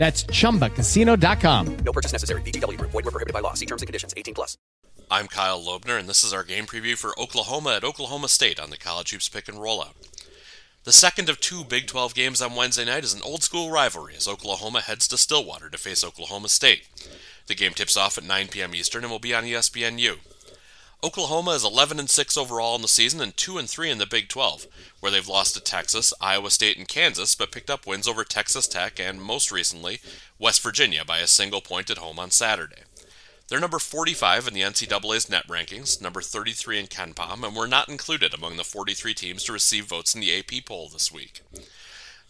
That's ChumbaCasino.com. No purchase necessary. VGW. Void were prohibited by law. See terms and conditions. 18 plus. I'm Kyle Loebner, and this is our game preview for Oklahoma at Oklahoma State on the College Hoops Pick and Rollout. The second of two Big 12 games on Wednesday night is an old school rivalry as Oklahoma heads to Stillwater to face Oklahoma State. The game tips off at 9 p.m. Eastern and will be on ESPNU. Oklahoma is 11 and 6 overall in the season and 2 and 3 in the Big 12, where they've lost to Texas, Iowa State, and Kansas, but picked up wins over Texas Tech and most recently West Virginia by a single point at home on Saturday. They're number 45 in the NCAA's net rankings, number 33 in KenPom, and were not included among the 43 teams to receive votes in the AP poll this week.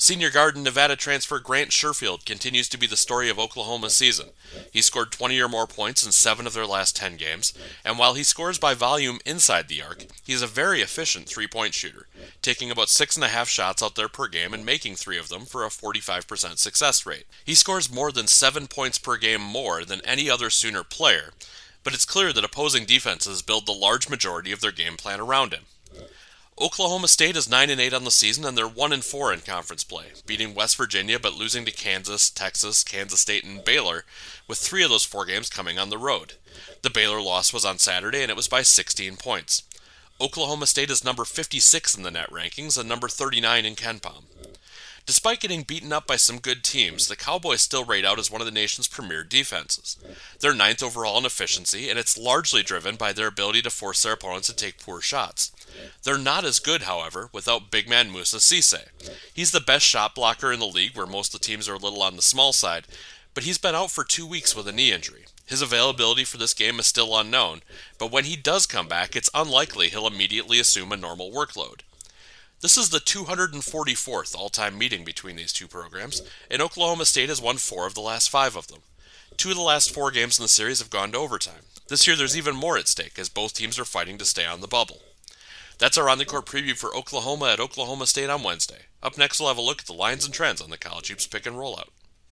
Senior guard and Nevada transfer Grant Sherfield continues to be the story of Oklahoma's season. He scored 20 or more points in seven of their last 10 games, and while he scores by volume inside the arc, he is a very efficient three point shooter, taking about six and a half shots out there per game and making three of them for a 45% success rate. He scores more than seven points per game more than any other Sooner player, but it's clear that opposing defenses build the large majority of their game plan around him. Oklahoma State is 9 and 8 on the season and they're 1 and 4 in conference play, beating West Virginia but losing to Kansas, Texas, Kansas State and Baylor, with 3 of those 4 games coming on the road. The Baylor loss was on Saturday and it was by 16 points. Oklahoma State is number 56 in the net rankings and number 39 in KenPom. Despite getting beaten up by some good teams, the Cowboys still rate out as one of the nation's premier defenses. They're ninth overall in efficiency, and it's largely driven by their ability to force their opponents to take poor shots. They're not as good, however, without big man Moussa Cisse. He's the best shot blocker in the league, where most of the teams are a little on the small side, but he's been out for two weeks with a knee injury. His availability for this game is still unknown, but when he does come back, it's unlikely he'll immediately assume a normal workload. This is the 244th all time meeting between these two programs, and Oklahoma State has won four of the last five of them. Two of the last four games in the series have gone to overtime. This year there's even more at stake as both teams are fighting to stay on the bubble. That's our on the court preview for Oklahoma at Oklahoma State on Wednesday. Up next, we'll have a look at the lines and trends on the college hoops pick and rollout.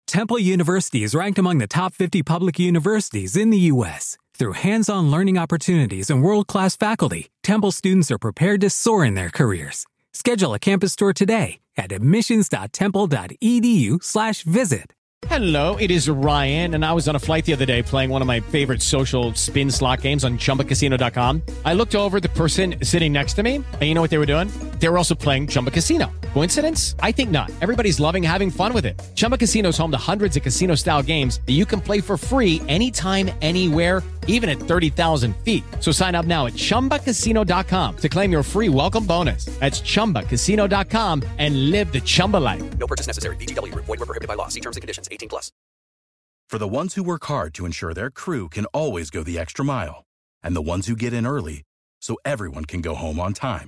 Temple University is ranked among the top 50 public universities in the U.S. Through hands on learning opportunities and world class faculty, Temple students are prepared to soar in their careers. Schedule a campus tour today at admissions.temple.edu/slash visit. Hello, it is Ryan, and I was on a flight the other day playing one of my favorite social spin slot games on chumbacasino.com. I looked over the person sitting next to me, and you know what they were doing? They were also playing Chumba Casino. Coincidence? I think not. Everybody's loving having fun with it. Chumba Casino is home to hundreds of casino style games that you can play for free anytime, anywhere, even at 30,000 feet. So sign up now at chumbacasino.com to claim your free welcome bonus. That's chumbacasino.com and live the Chumba life. No purchase necessary. VGW. Void were prohibited by law. See terms and conditions. 18 plus. For the ones who work hard to ensure their crew can always go the extra mile, and the ones who get in early so everyone can go home on time,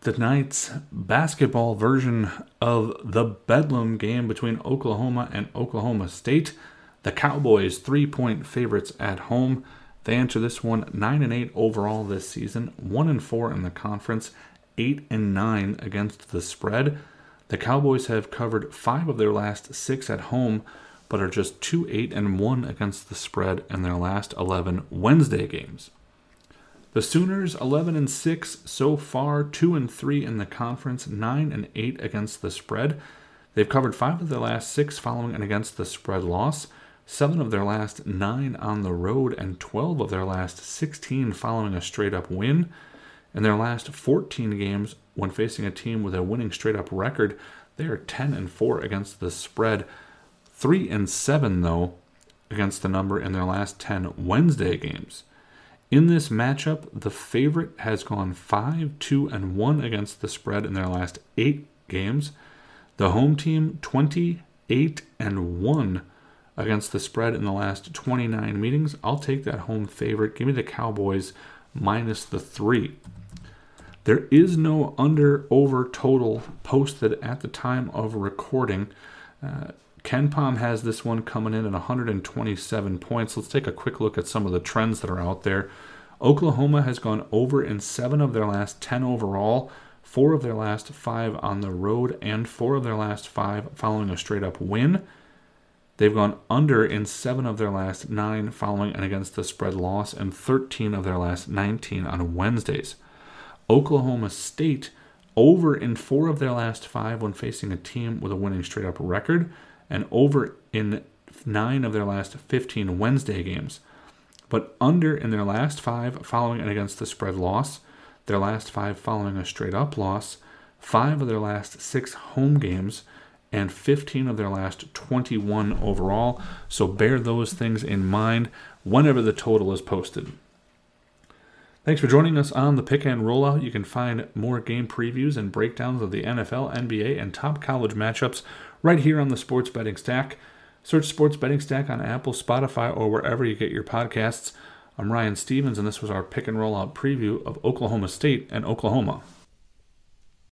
tonight's basketball version of the Bedlam game between Oklahoma and Oklahoma State. The Cowboys, three point favorites at home. They enter this one 9 and 8 overall this season, 1 and 4 in the conference, 8 and 9 against the spread. The Cowboys have covered 5 of their last 6 at home, but are just 2 8 and 1 against the spread in their last 11 Wednesday games. The Sooners 11 and 6 so far, 2 and 3 in the conference, 9 and 8 against the spread. They've covered 5 of their last 6 following an against the spread loss, 7 of their last 9 on the road and 12 of their last 16 following a straight up win. In their last 14 games when facing a team with a winning straight up record, they are 10 and 4 against the spread. 3 and 7 though against the number in their last 10 Wednesday games. In this matchup, the favorite has gone 5 2 and 1 against the spread in their last 8 games. The home team 28 and 1 against the spread in the last 29 meetings. I'll take that home favorite. Give me the Cowboys minus the 3. There is no under over total posted at the time of recording. Uh, KenPom has this one coming in at 127 points. Let's take a quick look at some of the trends that are out there. Oklahoma has gone over in seven of their last 10 overall, four of their last five on the road, and four of their last five following a straight up win. They've gone under in seven of their last nine following an against the spread loss, and 13 of their last 19 on Wednesdays. Oklahoma State over in four of their last five when facing a team with a winning straight up record and over in nine of their last 15 Wednesday games, but under in their last five following an against the spread loss, their last five following a straight up loss, five of their last six home games, and 15 of their last 21 overall. So bear those things in mind whenever the total is posted. Thanks for joining us on the Pick and Rollout. You can find more game previews and breakdowns of the NFL, NBA, and top college matchups right here on the Sports Betting Stack. Search Sports Betting Stack on Apple, Spotify, or wherever you get your podcasts. I'm Ryan Stevens, and this was our pick and rollout preview of Oklahoma State and Oklahoma.